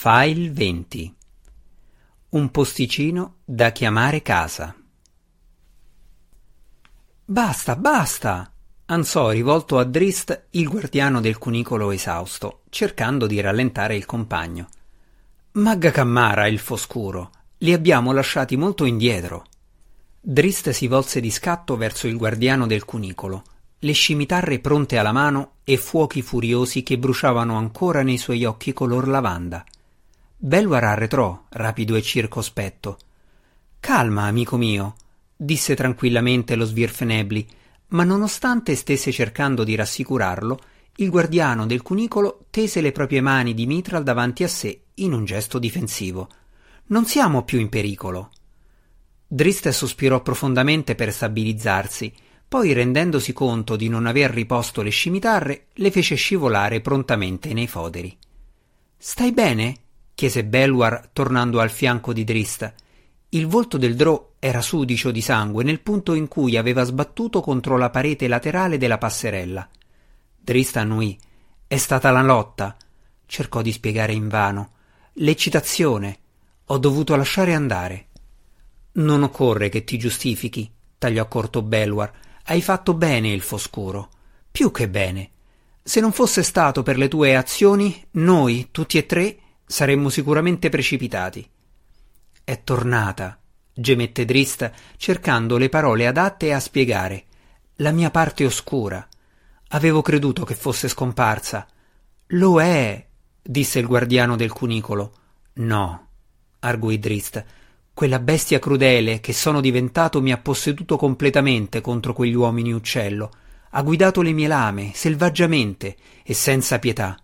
File 20 Un posticino da chiamare casa. Basta, basta! ansò rivolto a Drist il guardiano del cunicolo esausto, cercando di rallentare il compagno. Magga Cammara, il foscuro, li abbiamo lasciati molto indietro. Drist si volse di scatto verso il guardiano del cunicolo, le scimitarre pronte alla mano e fuochi furiosi che bruciavano ancora nei suoi occhi color lavanda. Belluar arretrò, rapido e circospetto. Calma, amico mio, disse tranquillamente lo Svirfenebli, ma nonostante stesse cercando di rassicurarlo, il guardiano del cunicolo tese le proprie mani di Mitral davanti a sé in un gesto difensivo. Non siamo più in pericolo. Drist sospirò profondamente per stabilizzarsi poi, rendendosi conto di non aver riposto le scimitarre, le fece scivolare prontamente nei foderi. Stai bene? Chiese Belwar tornando al fianco di Drista. Il volto del Drò era sudicio di sangue nel punto in cui aveva sbattuto contro la parete laterale della passerella. Drista annuì. È stata la lotta. Cercò di spiegare invano. L'eccitazione. Ho dovuto lasciare andare. Non occorre che ti giustifichi, tagliò corto Belwar. Hai fatto bene il foscuro. Più che bene. Se non fosse stato per le tue azioni, noi, tutti e tre, saremmo sicuramente precipitati. È tornata, gemette Drist, cercando le parole adatte a spiegare. La mia parte oscura. Avevo creduto che fosse scomparsa. Lo è, disse il guardiano del cunicolo. No, arguì Drist. Quella bestia crudele che sono diventato mi ha posseduto completamente contro quegli uomini uccello. Ha guidato le mie lame, selvaggiamente e senza pietà.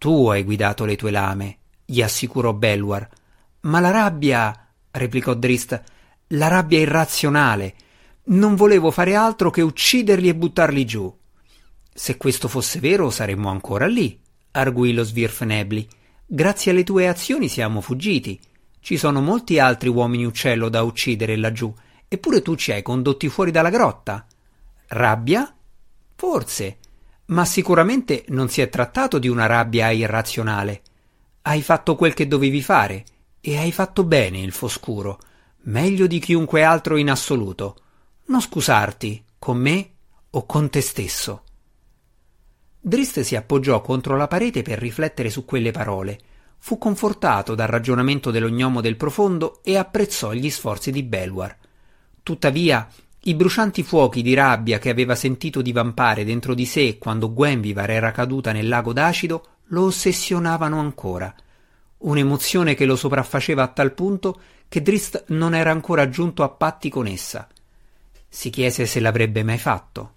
Tu hai guidato le tue lame, gli assicurò Belwar. Ma la rabbia, replicò Drist, la rabbia irrazionale. Non volevo fare altro che ucciderli e buttarli giù. Se questo fosse vero saremmo ancora lì, arguì lo Svirfnebli. Grazie alle tue azioni siamo fuggiti. Ci sono molti altri uomini uccello da uccidere laggiù, eppure tu ci hai condotti fuori dalla grotta. Rabbia? Forse, ma sicuramente non si è trattato di una rabbia irrazionale. Hai fatto quel che dovevi fare, e hai fatto bene il foscuro, meglio di chiunque altro in assoluto. Non scusarti, con me o con te stesso. Drist si appoggiò contro la parete per riflettere su quelle parole fu confortato dal ragionamento dello gnomo del profondo e apprezzò gli sforzi di Belwar. Tuttavia, i brucianti fuochi di rabbia che aveva sentito divampare dentro di sé quando Gwenvivar era caduta nel lago d'acido lo ossessionavano ancora. Un'emozione che lo sopraffaceva a tal punto che Drist non era ancora giunto a patti con essa. Si chiese se l'avrebbe mai fatto.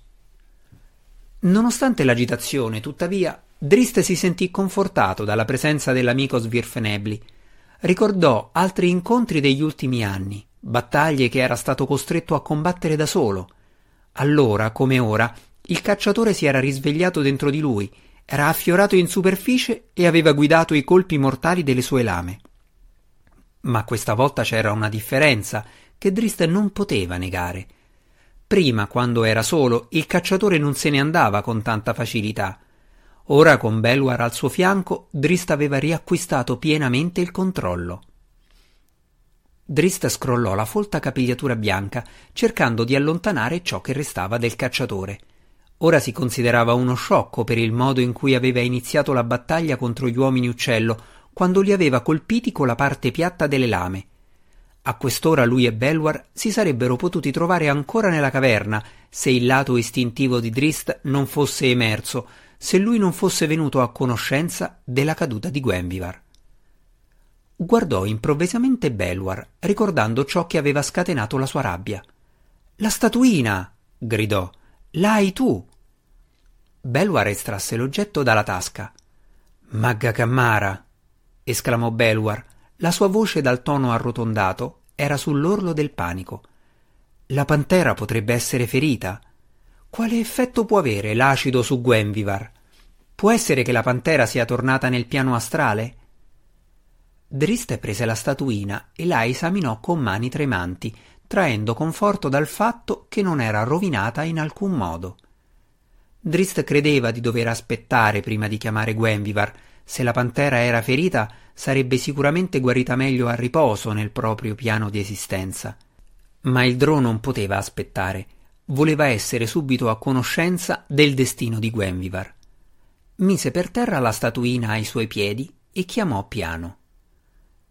Nonostante l'agitazione, tuttavia, Drist si sentì confortato dalla presenza dell'amico Svirfenebli. Ricordò altri incontri degli ultimi anni, battaglie che era stato costretto a combattere da solo. Allora, come ora, il cacciatore si era risvegliato dentro di lui, era affiorato in superficie e aveva guidato i colpi mortali delle sue lame. Ma questa volta c'era una differenza che Drist non poteva negare. Prima, quando era solo, il cacciatore non se ne andava con tanta facilità. Ora con Belwar al suo fianco, Drist aveva riacquistato pienamente il controllo. Drist scrollò la folta capigliatura bianca, cercando di allontanare ciò che restava del cacciatore. Ora si considerava uno sciocco per il modo in cui aveva iniziato la battaglia contro gli uomini uccello, quando li aveva colpiti con la parte piatta delle lame. A quest'ora lui e Belwar si sarebbero potuti trovare ancora nella caverna se il lato istintivo di Drist non fosse emerso, se lui non fosse venuto a conoscenza della caduta di Gwenvivar. Guardò improvvisamente Belwar, ricordando ciò che aveva scatenato la sua rabbia. La statuina! gridò. L'hai tu! Belwar estrasse l'oggetto dalla tasca. Magga Cammara! esclamò Belwar. La sua voce dal tono arrotondato era sull'orlo del panico. La pantera potrebbe essere ferita. Quale effetto può avere l'acido su Gwenvivar? Può essere che la pantera sia tornata nel piano astrale? Driste prese la statuina e la esaminò con mani tremanti, traendo conforto dal fatto che non era rovinata in alcun modo. Drist credeva di dover aspettare prima di chiamare Gwenvivar. Se la pantera era ferita, sarebbe sicuramente guarita meglio a riposo nel proprio piano di esistenza. Ma il Drò non poteva aspettare, voleva essere subito a conoscenza del destino di Gwenvivar. Mise per terra la statuina ai suoi piedi e chiamò piano.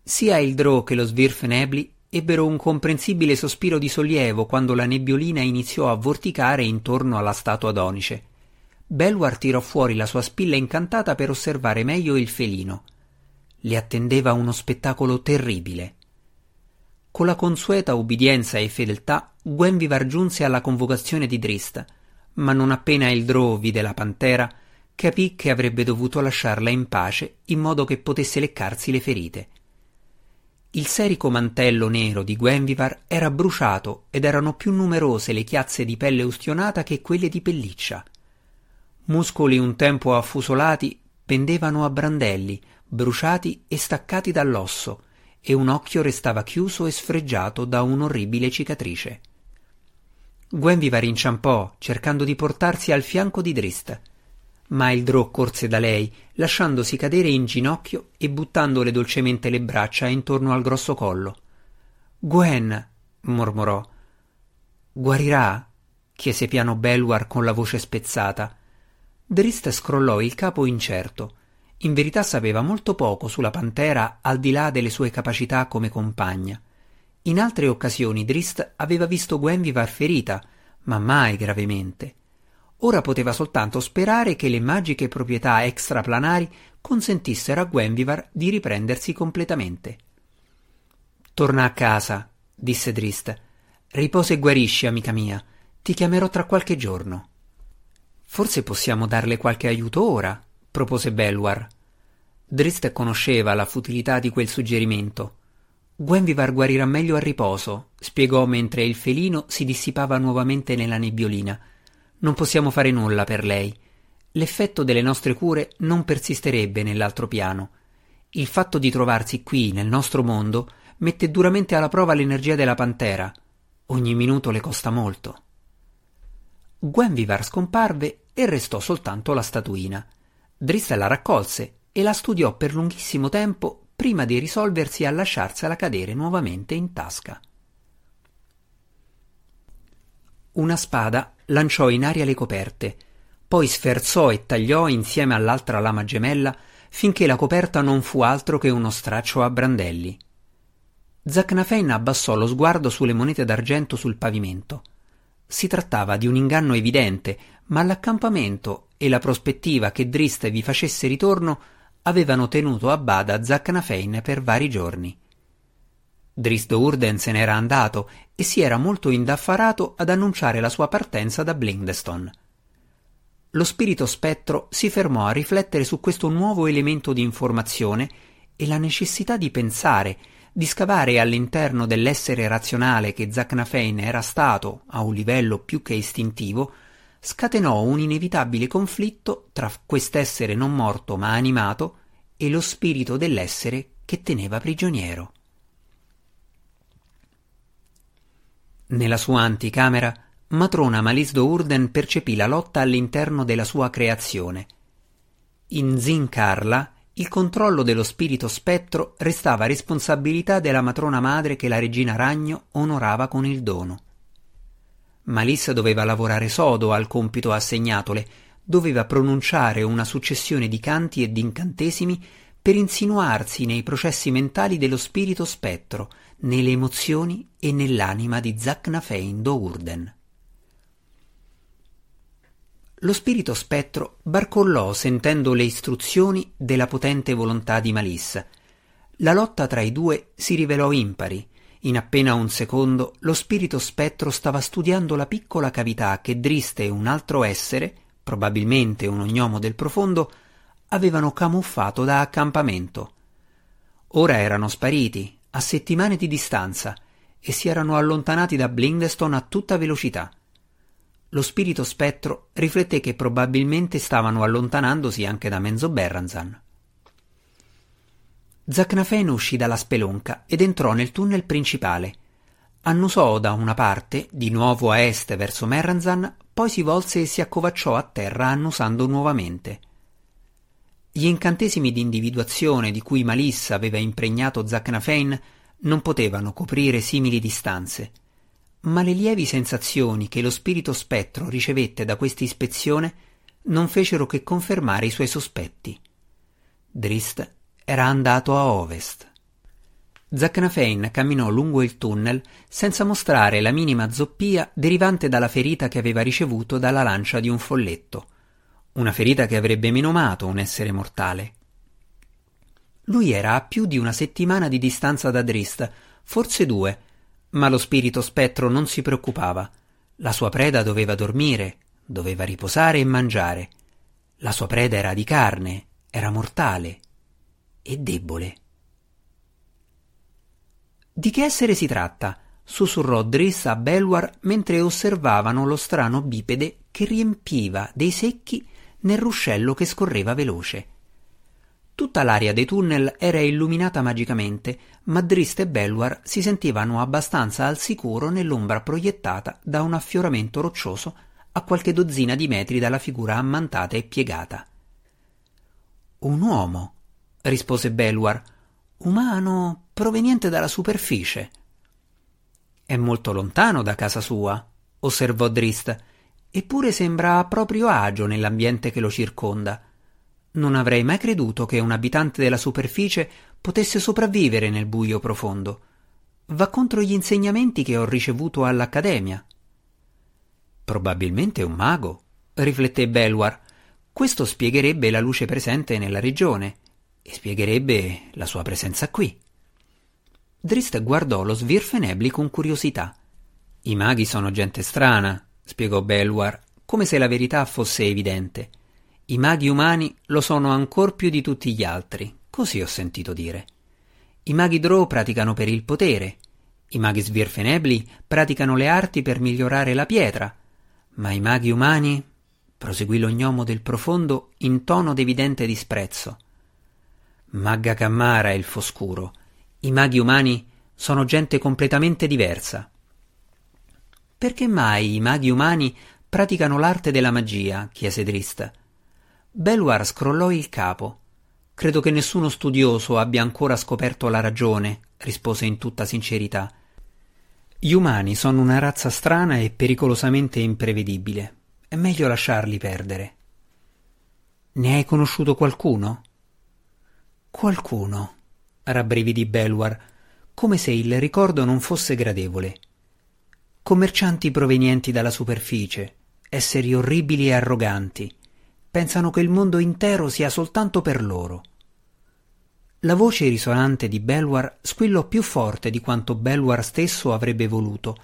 Sia il Drò che lo Svirfnebli ebbero un comprensibile sospiro di sollievo quando la nebbiolina iniziò a vorticare intorno alla statua d'Onice. Belwar tirò fuori la sua spilla incantata per osservare meglio il felino. Le attendeva uno spettacolo terribile. Con la consueta ubbidienza e fedeltà, Gwenvivar giunse alla convocazione di Drist, ma non appena il Drow vide la pantera, capì che avrebbe dovuto lasciarla in pace in modo che potesse leccarsi le ferite. Il serico mantello nero di Gwenvivar era bruciato ed erano più numerose le chiazze di pelle ustionata che quelle di pelliccia. Muscoli un tempo affusolati pendevano a brandelli, bruciati e staccati dall'osso, e un occhio restava chiuso e sfregiato da un'orribile cicatrice. Gwenvivar inciampò, cercando di portarsi al fianco di Drist, ma il Drò corse da lei, lasciandosi cadere in ginocchio e buttandole dolcemente le braccia intorno al grosso collo. Gwen, mormorò. Guarirà? chiese piano Belwar con la voce spezzata. Drist scrollò il capo incerto. In verità sapeva molto poco sulla pantera al di là delle sue capacità come compagna. In altre occasioni Drist aveva visto Gwenvivar ferita, ma mai gravemente. Ora poteva soltanto sperare che le magiche proprietà extraplanari consentissero a Gwenvivar di riprendersi completamente. Torna a casa, disse Drist. Riposa e guarisci, amica mia. Ti chiamerò tra qualche giorno. Forse possiamo darle qualche aiuto ora, propose Belwar. Drist conosceva la futilità di quel suggerimento. Gwenvivar guarirà meglio a riposo, spiegò mentre il felino si dissipava nuovamente nella nebbiolina non possiamo fare nulla per lei. L'effetto delle nostre cure non persisterebbe nell'altro piano. Il fatto di trovarsi qui, nel nostro mondo, mette duramente alla prova l'energia della pantera. Ogni minuto le costa molto. Gwenvivar scomparve e restò soltanto la statuina. Drissa la raccolse e la studiò per lunghissimo tempo prima di risolversi a lasciarsela cadere nuovamente in tasca. Una spada lanciò in aria le coperte, poi sferzò e tagliò insieme all'altra lama gemella finché la coperta non fu altro che uno straccio a brandelli. Zacnafein abbassò lo sguardo sulle monete d'argento sul pavimento. Si trattava di un inganno evidente, ma l'accampamento e la prospettiva che Drist vi facesse ritorno avevano tenuto a bada Zacnafein per vari giorni. Dristo Urden se n'era andato e si era molto indaffarato ad annunciare la sua partenza da Blindestone. Lo spirito spettro si fermò a riflettere su questo nuovo elemento di informazione e la necessità di pensare, di scavare all'interno dell'essere razionale che Zacnafein era stato a un livello più che istintivo, scatenò un inevitabile conflitto tra quest'essere non morto ma animato e lo spirito dell'essere che teneva prigioniero. Nella sua anticamera, matrona Malisdo Urden percepì la lotta all'interno della sua creazione. In Zin Carla, il controllo dello spirito spettro restava responsabilità della matrona madre che la regina ragno onorava con il dono. Malis doveva lavorare sodo al compito assegnatole, doveva pronunciare una successione di canti e di incantesimi per insinuarsi nei processi mentali dello spirito spettro, nelle emozioni e nell'anima di Zacnafein Dourden. Lo spirito spettro barcollò sentendo le istruzioni della potente volontà di Malissa. La lotta tra i due si rivelò impari. In appena un secondo lo spirito spettro stava studiando la piccola cavità che Driste un altro essere, probabilmente un ognomo del profondo, avevano camuffato da accampamento. Ora erano spariti, a settimane di distanza, e si erano allontanati da Blindestone a tutta velocità. Lo spirito spettro rifletté che probabilmente stavano allontanandosi anche da Menzo Berranzan. Zacnafen uscì dalla spelonca ed entrò nel tunnel principale. Annusò da una parte, di nuovo a est verso Merranzan, poi si volse e si accovacciò a terra annusando nuovamente. Gli incantesimi di individuazione di cui Malissa aveva impregnato Zacnafein non potevano coprire simili distanze, ma le lievi sensazioni che lo spirito spettro ricevette da questa ispezione non fecero che confermare i suoi sospetti. Drist era andato a ovest. Zacnafein camminò lungo il tunnel senza mostrare la minima zoppia derivante dalla ferita che aveva ricevuto dalla lancia di un folletto, una ferita che avrebbe menomato un essere mortale. Lui era a più di una settimana di distanza da Drist, forse due, ma lo spirito spettro non si preoccupava. La sua preda doveva dormire, doveva riposare e mangiare. La sua preda era di carne, era mortale e debole. Di che essere si tratta? sussurrò Driss a Belwar mentre osservavano lo strano bipede che riempiva dei secchi nel ruscello che scorreva veloce. Tutta l'aria dei tunnel era illuminata magicamente, ma Drist e Belwar si sentivano abbastanza al sicuro nell'ombra proiettata da un affioramento roccioso a qualche dozzina di metri dalla figura ammantata e piegata. Un uomo, rispose Belwar, umano proveniente dalla superficie. È molto lontano da casa sua, osservò Drist, eppure sembra a proprio agio nell'ambiente che lo circonda. Non avrei mai creduto che un abitante della superficie potesse sopravvivere nel buio profondo. Va contro gli insegnamenti che ho ricevuto all'Accademia. Probabilmente un mago, rifletté Belwar. Questo spiegherebbe la luce presente nella regione e spiegherebbe la sua presenza qui. Drist guardò lo Svirfenebli con curiosità. I maghi sono gente strana, spiegò Belwar, come se la verità fosse evidente. I maghi umani lo sono ancor più di tutti gli altri, così ho sentito dire. I maghi Drow praticano per il potere, i maghi Svirfenebli praticano le arti per migliorare la pietra, ma i maghi umani proseguì lo gnomo del profondo in tono d'evidente disprezzo. Magga Cammara è il foscuro. I maghi umani sono gente completamente diversa. Perché mai i maghi umani praticano l'arte della magia? chiese Drista. Belwar scrollò il capo. Credo che nessuno studioso abbia ancora scoperto la ragione, rispose in tutta sincerità. Gli umani sono una razza strana e pericolosamente imprevedibile. È meglio lasciarli perdere. Ne hai conosciuto qualcuno? Qualcuno, rabbrividì Belwar, come se il ricordo non fosse gradevole. Commercianti provenienti dalla superficie, esseri orribili e arroganti, pensano che il mondo intero sia soltanto per loro. La voce risonante di Belwar squillò più forte di quanto Belwar stesso avrebbe voluto,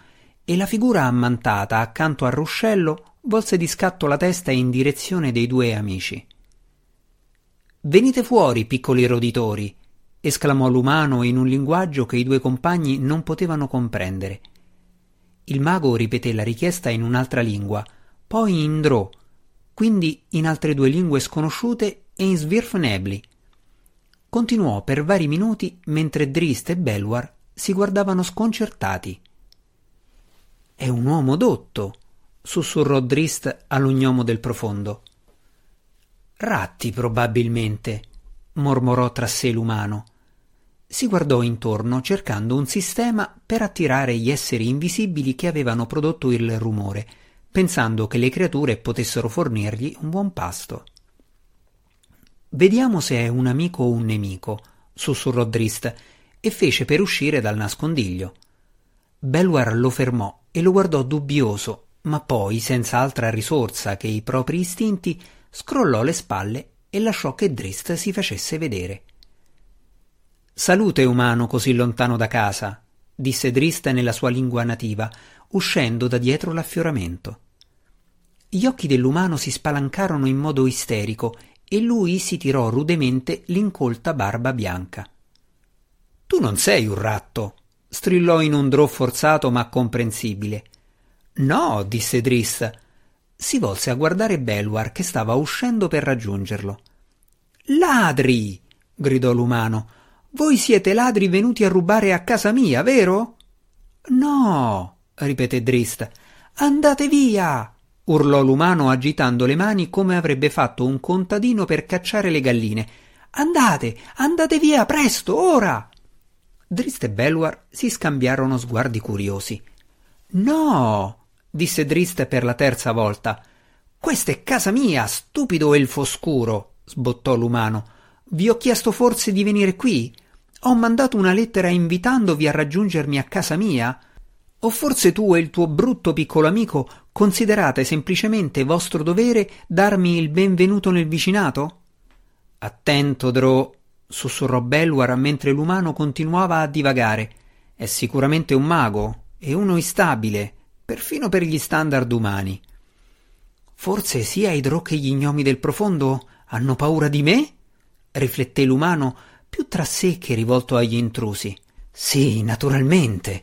e la figura ammantata accanto al ruscello volse di scatto la testa in direzione dei due amici. Venite fuori, piccoli roditori! esclamò l'umano in un linguaggio che i due compagni non potevano comprendere. Il mago ripeté la richiesta in un'altra lingua, poi in Drò, quindi in altre due lingue sconosciute e in Svirfnebli. Continuò per vari minuti mentre Drist e Belwar si guardavano sconcertati. È un uomo dotto, sussurrò Drist all'ugnomo del profondo. Ratti, probabilmente, mormorò tra sé l'umano. Si guardò intorno cercando un sistema per attirare gli esseri invisibili che avevano prodotto il rumore, pensando che le creature potessero fornirgli un buon pasto. Vediamo se è un amico o un nemico, sussurrò Drist e fece per uscire dal nascondiglio. Belwar lo fermò e lo guardò dubbioso, ma poi, senza altra risorsa che i propri istinti, scrollò le spalle e lasciò che Drist si facesse vedere. Salute umano così lontano da casa, disse Drist nella sua lingua nativa, uscendo da dietro l'affioramento. Gli occhi dell'umano si spalancarono in modo isterico e lui si tirò rudemente l'incolta barba bianca. Tu non sei un ratto, strillò in un drò forzato ma comprensibile. No, disse Drist, si volse a guardare Belwar che stava uscendo per raggiungerlo. Ladri! gridò l'umano. Voi siete ladri venuti a rubare a casa mia, vero? No, ripeté Drist. Andate via! urlò l'umano agitando le mani come avrebbe fatto un contadino per cacciare le galline. Andate, andate via, presto, ora! Drist e Belwar si scambiarono sguardi curiosi. No, disse Drist per la terza volta. Questa è casa mia, stupido elfo scuro, sbottò l'umano. Vi ho chiesto forse di venire qui? Ho mandato una lettera invitandovi a raggiungermi a casa mia? O forse tu e il tuo brutto piccolo amico considerate semplicemente vostro dovere darmi il benvenuto nel vicinato? Attento, Drò, sussurrò Belwar mentre l'umano continuava a divagare. È sicuramente un mago e uno instabile, perfino per gli standard umani. Forse sia i Drò che gli gnomi del profondo hanno paura di me? Rifletté l'umano più tra sé che rivolto agli intrusi. Sì, naturalmente.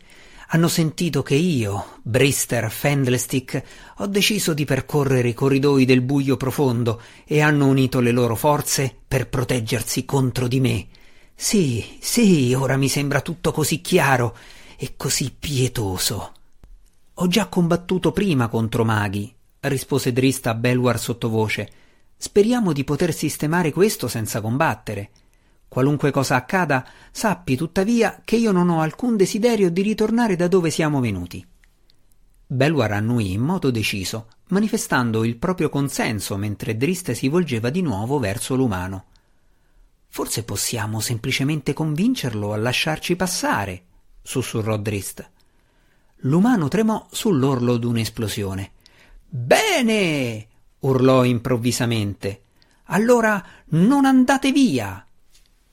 Hanno sentito che io, Brister Fendlestick, ho deciso di percorrere i corridoi del buio profondo e hanno unito le loro forze per proteggersi contro di me. Sì, sì, ora mi sembra tutto così chiaro e così pietoso. Ho già combattuto prima contro maghi, rispose Drista a Belwar sottovoce. Speriamo di poter sistemare questo senza combattere. Qualunque cosa accada, sappi tuttavia che io non ho alcun desiderio di ritornare da dove siamo venuti. Belwar annuì in modo deciso, manifestando il proprio consenso mentre Drist si volgeva di nuovo verso l'umano. Forse possiamo semplicemente convincerlo a lasciarci passare, sussurrò Drist. L'umano tremò sull'orlo d'un'esplosione. Bene! Urlò improvvisamente. Allora non andate via!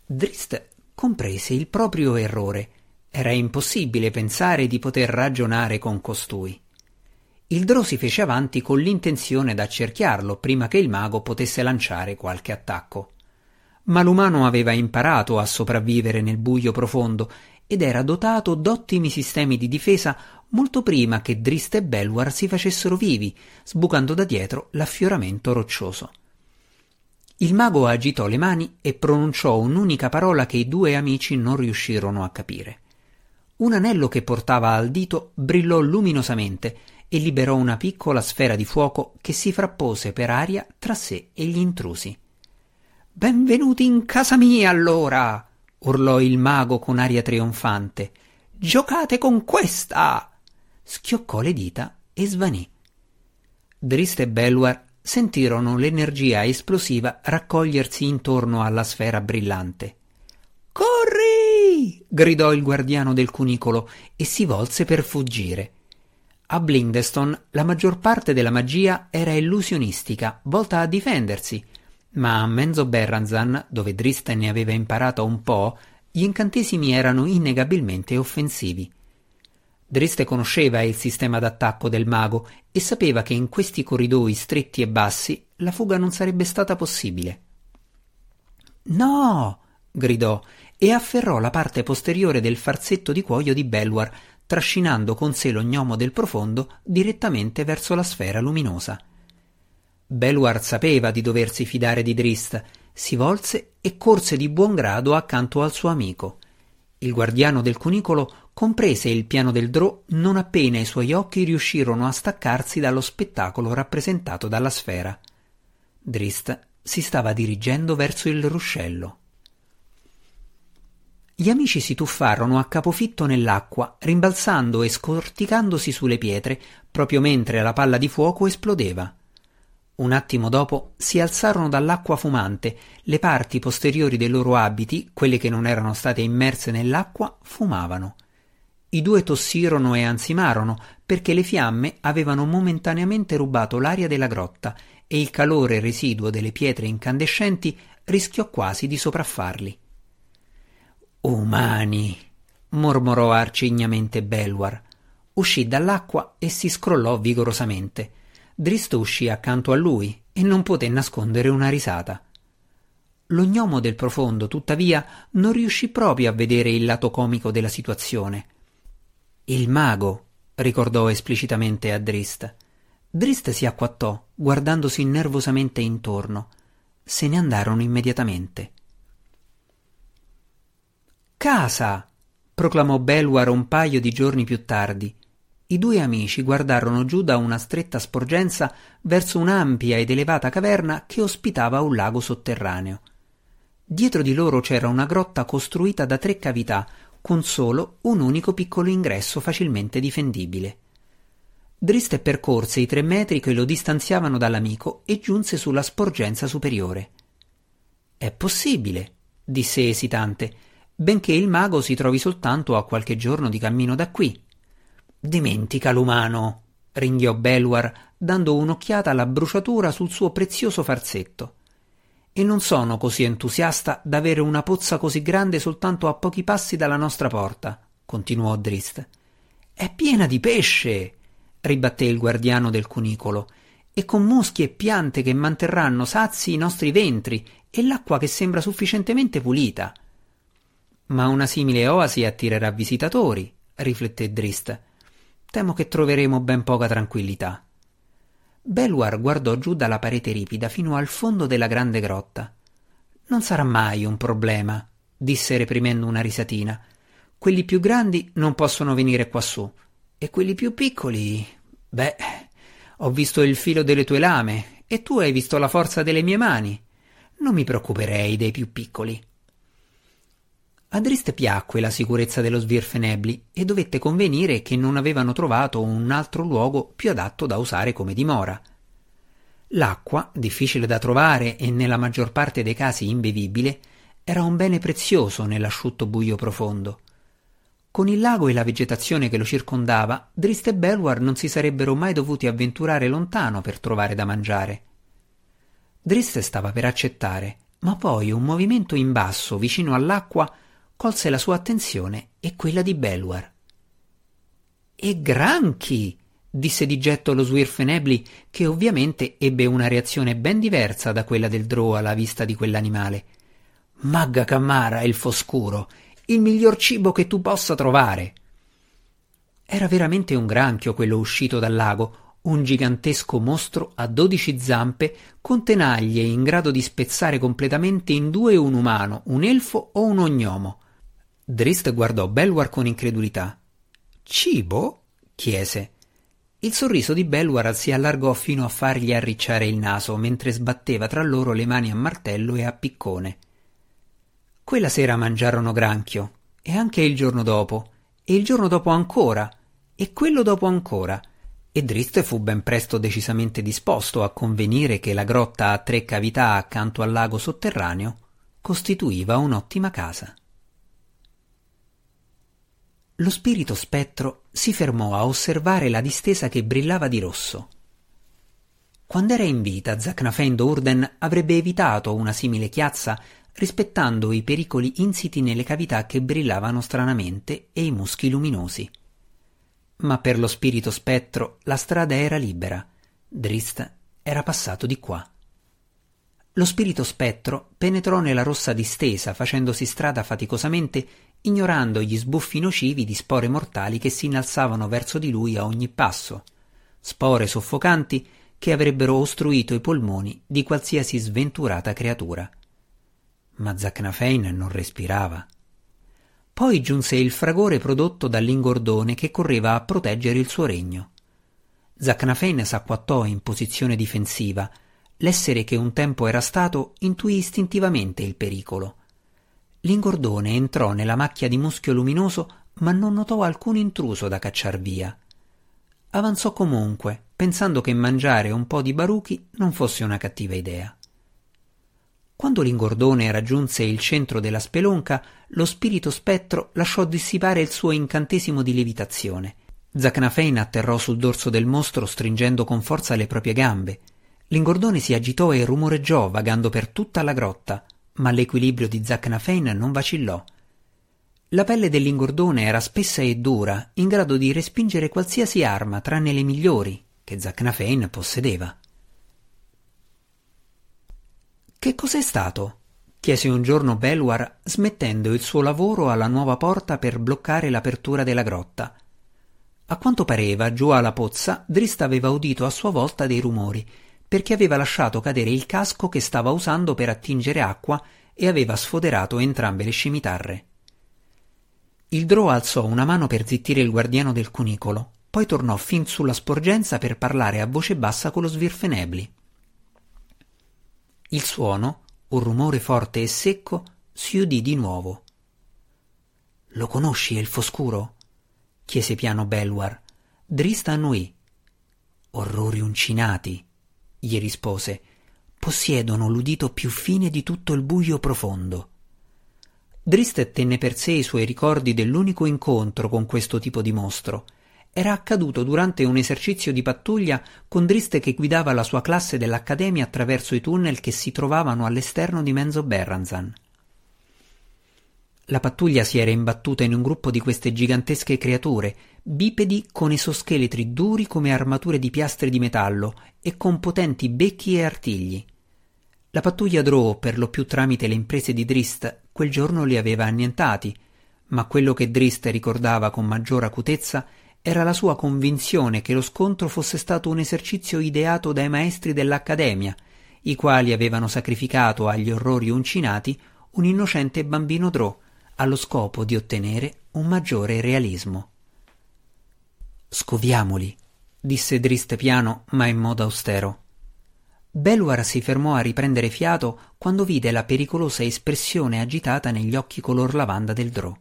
Drist comprese il proprio errore. Era impossibile pensare di poter ragionare con costui. Il Drò si fece avanti con l'intenzione d'accerchiarlo prima che il mago potesse lanciare qualche attacco. Ma l'umano aveva imparato a sopravvivere nel buio profondo ed era dotato d'ottimi sistemi di difesa molto prima che Drist e Belwar si facessero vivi, sbucando da dietro l'affioramento roccioso. Il mago agitò le mani e pronunciò un'unica parola che i due amici non riuscirono a capire. Un anello che portava al dito brillò luminosamente e liberò una piccola sfera di fuoco che si frappose per aria tra sé e gli intrusi. Benvenuti in casa mia allora! Urlò il mago con aria trionfante. Giocate con questa! Schioccò le dita e svanì. Drist e Belwar sentirono l'energia esplosiva raccogliersi intorno alla sfera brillante. Corri! gridò il guardiano del cunicolo e si volse per fuggire. A Blindeston la maggior parte della magia era illusionistica, volta a difendersi, ma a Menzo Berranzan, dove Dristen ne aveva imparato un po', gli incantesimi erano innegabilmente offensivi. Driste conosceva il sistema d'attacco del mago e sapeva che in questi corridoi stretti e bassi la fuga non sarebbe stata possibile. No! gridò e afferrò la parte posteriore del farsetto di cuoio di Belwar, trascinando con sé lo gnomo del profondo direttamente verso la sfera luminosa. Belwar sapeva di doversi fidare di Drist, si volse e corse di buon grado accanto al suo amico. Il guardiano del cunicolo comprese il piano del Drò non appena i suoi occhi riuscirono a staccarsi dallo spettacolo rappresentato dalla sfera. Drist si stava dirigendo verso il ruscello. Gli amici si tuffarono a capofitto nell'acqua, rimbalzando e scorticandosi sulle pietre, proprio mentre la palla di fuoco esplodeva. Un attimo dopo si alzarono dall'acqua fumante, le parti posteriori dei loro abiti, quelle che non erano state immerse nell'acqua, fumavano. I due tossirono e ansimarono perché le fiamme avevano momentaneamente rubato l'aria della grotta e il calore residuo delle pietre incandescenti rischiò quasi di sopraffarli. Umani, mormorò arcignamente Belwar. Uscì dall'acqua e si scrollò vigorosamente. Dristo uscì accanto a lui e non poté nascondere una risata. Lo gnomo del profondo, tuttavia, non riuscì proprio a vedere il lato comico della situazione. Il mago, ricordò esplicitamente a Drist. Drist si acquattò, guardandosi nervosamente intorno. Se ne andarono immediatamente. Casa! proclamò Belwar un paio di giorni più tardi. I due amici guardarono giù da una stretta sporgenza verso un'ampia ed elevata caverna che ospitava un lago sotterraneo. Dietro di loro c'era una grotta costruita da tre cavità, con solo un unico piccolo ingresso facilmente difendibile. Driste percorse i tre metri che lo distanziavano dall'amico e giunse sulla sporgenza superiore. È possibile, disse esitante, benché il mago si trovi soltanto a qualche giorno di cammino da qui. Dimentica l'umano, ringhiò Belwar, dando un'occhiata alla bruciatura sul suo prezioso farzetto. E non sono così entusiasta d'avere una pozza così grande soltanto a pochi passi dalla nostra porta, continuò Drist. È piena di pesce, ribatté il guardiano del cunicolo, e con muschi e piante che manterranno sazi i nostri ventri e l'acqua che sembra sufficientemente pulita. Ma una simile oasi attirerà visitatori, rifletté Drist Temo che troveremo ben poca tranquillità. Belwar guardò giù dalla parete ripida fino al fondo della grande grotta. Non sarà mai un problema, disse reprimendo una risatina. Quelli più grandi non possono venire quassù, e quelli più piccoli. Beh, ho visto il filo delle tue lame, e tu hai visto la forza delle mie mani. Non mi preoccuperei dei più piccoli. A Drist piacque la sicurezza dello Svirfenebli e dovette convenire che non avevano trovato un altro luogo più adatto da usare come dimora. L'acqua, difficile da trovare e nella maggior parte dei casi imbevibile, era un bene prezioso nell'asciutto buio profondo. Con il lago e la vegetazione che lo circondava, Drist e Belwar non si sarebbero mai dovuti avventurare lontano per trovare da mangiare. Drist stava per accettare, ma poi un movimento in basso vicino all'acqua colse la sua attenzione e quella di Belwar. E granchi! disse di getto lo Swirfenebli, che ovviamente ebbe una reazione ben diversa da quella del Drow alla vista di quell'animale. Magga Camara, elfo scuro, il miglior cibo che tu possa trovare. Era veramente un granchio quello uscito dal lago, un gigantesco mostro a dodici zampe con tenaglie in grado di spezzare completamente in due un umano, un elfo o un ognomo. Drist guardò Belwar con incredulità. Cibo? chiese. Il sorriso di Belwar si allargò fino a fargli arricciare il naso mentre sbatteva tra loro le mani a martello e a piccone. Quella sera mangiarono granchio, e anche il giorno dopo, e il giorno dopo ancora, e quello dopo ancora, e Drist fu ben presto decisamente disposto a convenire che la grotta a tre cavità accanto al lago sotterraneo costituiva un'ottima casa. Lo spirito spettro si fermò a osservare la distesa che brillava di rosso. Quando era in vita, Zacnafen Urden avrebbe evitato una simile chiazza rispettando i pericoli insiti nelle cavità che brillavano stranamente e i muschi luminosi. Ma per lo spirito spettro la strada era libera. Drist era passato di qua. Lo spirito spettro penetrò nella rossa distesa, facendosi strada faticosamente ignorando gli sbuffi nocivi di spore mortali che si innalzavano verso di lui a ogni passo, spore soffocanti che avrebbero ostruito i polmoni di qualsiasi sventurata creatura. Ma Zacnafein non respirava. Poi giunse il fragore prodotto dall'ingordone che correva a proteggere il suo regno. Zacnafein s'acquattò in posizione difensiva. L'essere che un tempo era stato intuì istintivamente il pericolo L'ingordone entrò nella macchia di muschio luminoso, ma non notò alcun intruso da cacciar via. Avanzò comunque, pensando che mangiare un po' di baruchi non fosse una cattiva idea. Quando l'ingordone raggiunse il centro della spelonca, lo spirito spettro lasciò dissipare il suo incantesimo di levitazione. Zacnafein atterrò sul dorso del mostro stringendo con forza le proprie gambe. L'ingordone si agitò e rumoreggiò vagando per tutta la grotta, ma l'equilibrio di Zacnafein non vacillò. La pelle dell'ingordone era spessa e dura, in grado di respingere qualsiasi arma tranne le migliori che Zacnafein possedeva. Che cos'è stato? chiese un giorno Belwar, smettendo il suo lavoro alla nuova porta per bloccare l'apertura della grotta. A quanto pareva, giù alla pozza, Drist aveva udito a sua volta dei rumori perché aveva lasciato cadere il casco che stava usando per attingere acqua e aveva sfoderato entrambe le scimitarre. Il Drò alzò una mano per zittire il guardiano del cunicolo, poi tornò fin sulla sporgenza per parlare a voce bassa con lo svirfenebli. Il suono, un rumore forte e secco, si udì di nuovo. Lo conosci, Elfo Scuro? chiese piano Belwar. Drista annuì. Orrori uncinati, gli rispose, possiedono l'udito più fine di tutto il buio profondo. Drist tenne per sé i suoi ricordi dell'unico incontro con questo tipo di mostro. Era accaduto durante un esercizio di pattuglia con Drist che guidava la sua classe dell'Accademia attraverso i tunnel che si trovavano all'esterno di Menzo Berranzan. La pattuglia si era imbattuta in un gruppo di queste gigantesche creature, bipedi con esoscheletri duri come armature di piastre di metallo e con potenti becchi e artigli. La pattuglia Drow, per lo più tramite le imprese di Drist, quel giorno li aveva annientati, ma quello che Drist ricordava con maggior acutezza era la sua convinzione che lo scontro fosse stato un esercizio ideato dai maestri dell'Accademia, i quali avevano sacrificato agli orrori uncinati un innocente bambino Drow, allo scopo di ottenere un maggiore realismo. Scoviamoli, disse Drist piano ma in modo austero. Belwar si fermò a riprendere fiato quando vide la pericolosa espressione agitata negli occhi color lavanda del Drò.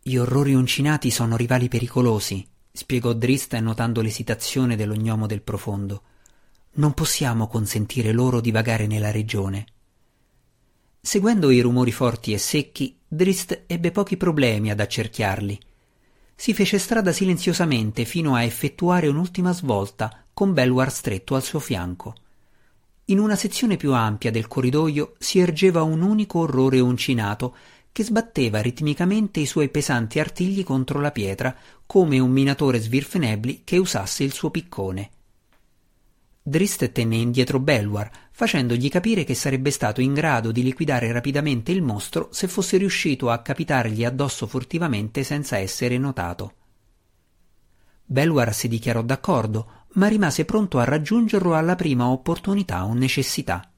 Gli orrori uncinati sono rivali pericolosi, spiegò Drista notando l'esitazione dell'ognomo del profondo. Non possiamo consentire loro di vagare nella regione. Seguendo i rumori forti e secchi, Drist ebbe pochi problemi ad accerchiarli. Si fece strada silenziosamente fino a effettuare un'ultima svolta con Belwar stretto al suo fianco. In una sezione più ampia del corridoio si ergeva un unico orrore uncinato che sbatteva ritmicamente i suoi pesanti artigli contro la pietra come un minatore svirfenebli che usasse il suo piccone. Drist tenne indietro Belwar, facendogli capire che sarebbe stato in grado di liquidare rapidamente il mostro se fosse riuscito a capitargli addosso furtivamente senza essere notato. Belwar si dichiarò d'accordo, ma rimase pronto a raggiungerlo alla prima opportunità o necessità.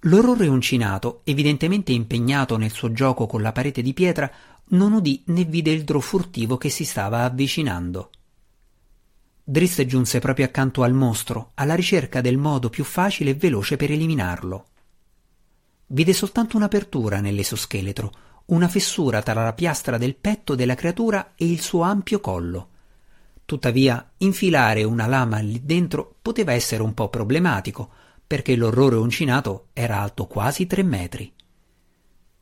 L'orrore uncinato, evidentemente impegnato nel suo gioco con la parete di pietra, non udì né vide il drò furtivo che si stava avvicinando. Drist giunse proprio accanto al mostro, alla ricerca del modo più facile e veloce per eliminarlo. Vide soltanto un'apertura nell'esoscheletro, una fessura tra la piastra del petto della creatura e il suo ampio collo. Tuttavia, infilare una lama lì dentro poteva essere un po' problematico, perché l'orrore uncinato era alto quasi tre metri.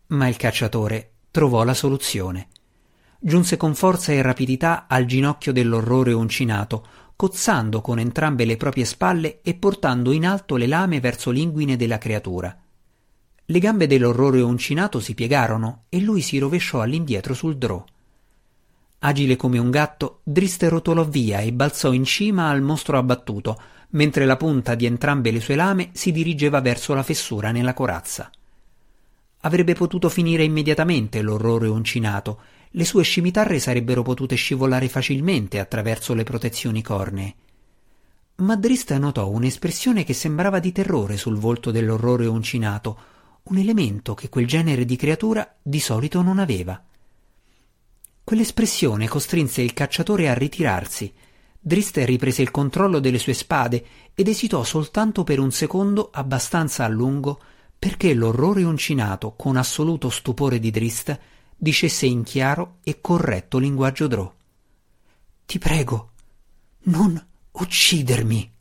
Ma il cacciatore trovò la soluzione. Giunse con forza e rapidità al ginocchio dell'orrore uncinato, cozzando con entrambe le proprie spalle e portando in alto le lame verso l'inguine della creatura. Le gambe dell'orrore uncinato si piegarono e lui si rovesciò all'indietro sul drò. Agile come un gatto, Driste rotolò via e balzò in cima al mostro abbattuto, mentre la punta di entrambe le sue lame si dirigeva verso la fessura nella corazza. Avrebbe potuto finire immediatamente l'orrore uncinato, le sue scimitarre sarebbero potute scivolare facilmente attraverso le protezioni cornee. Ma Drista notò un'espressione che sembrava di terrore sul volto dell'orrore uncinato, un elemento che quel genere di creatura di solito non aveva. Quell'espressione costrinse il cacciatore a ritirarsi. Drister riprese il controllo delle sue spade ed esitò soltanto per un secondo abbastanza a lungo perché l'orrore uncinato, con assoluto stupore di Drist, dicesse in chiaro e corretto linguaggio drò. Ti prego, non uccidermi.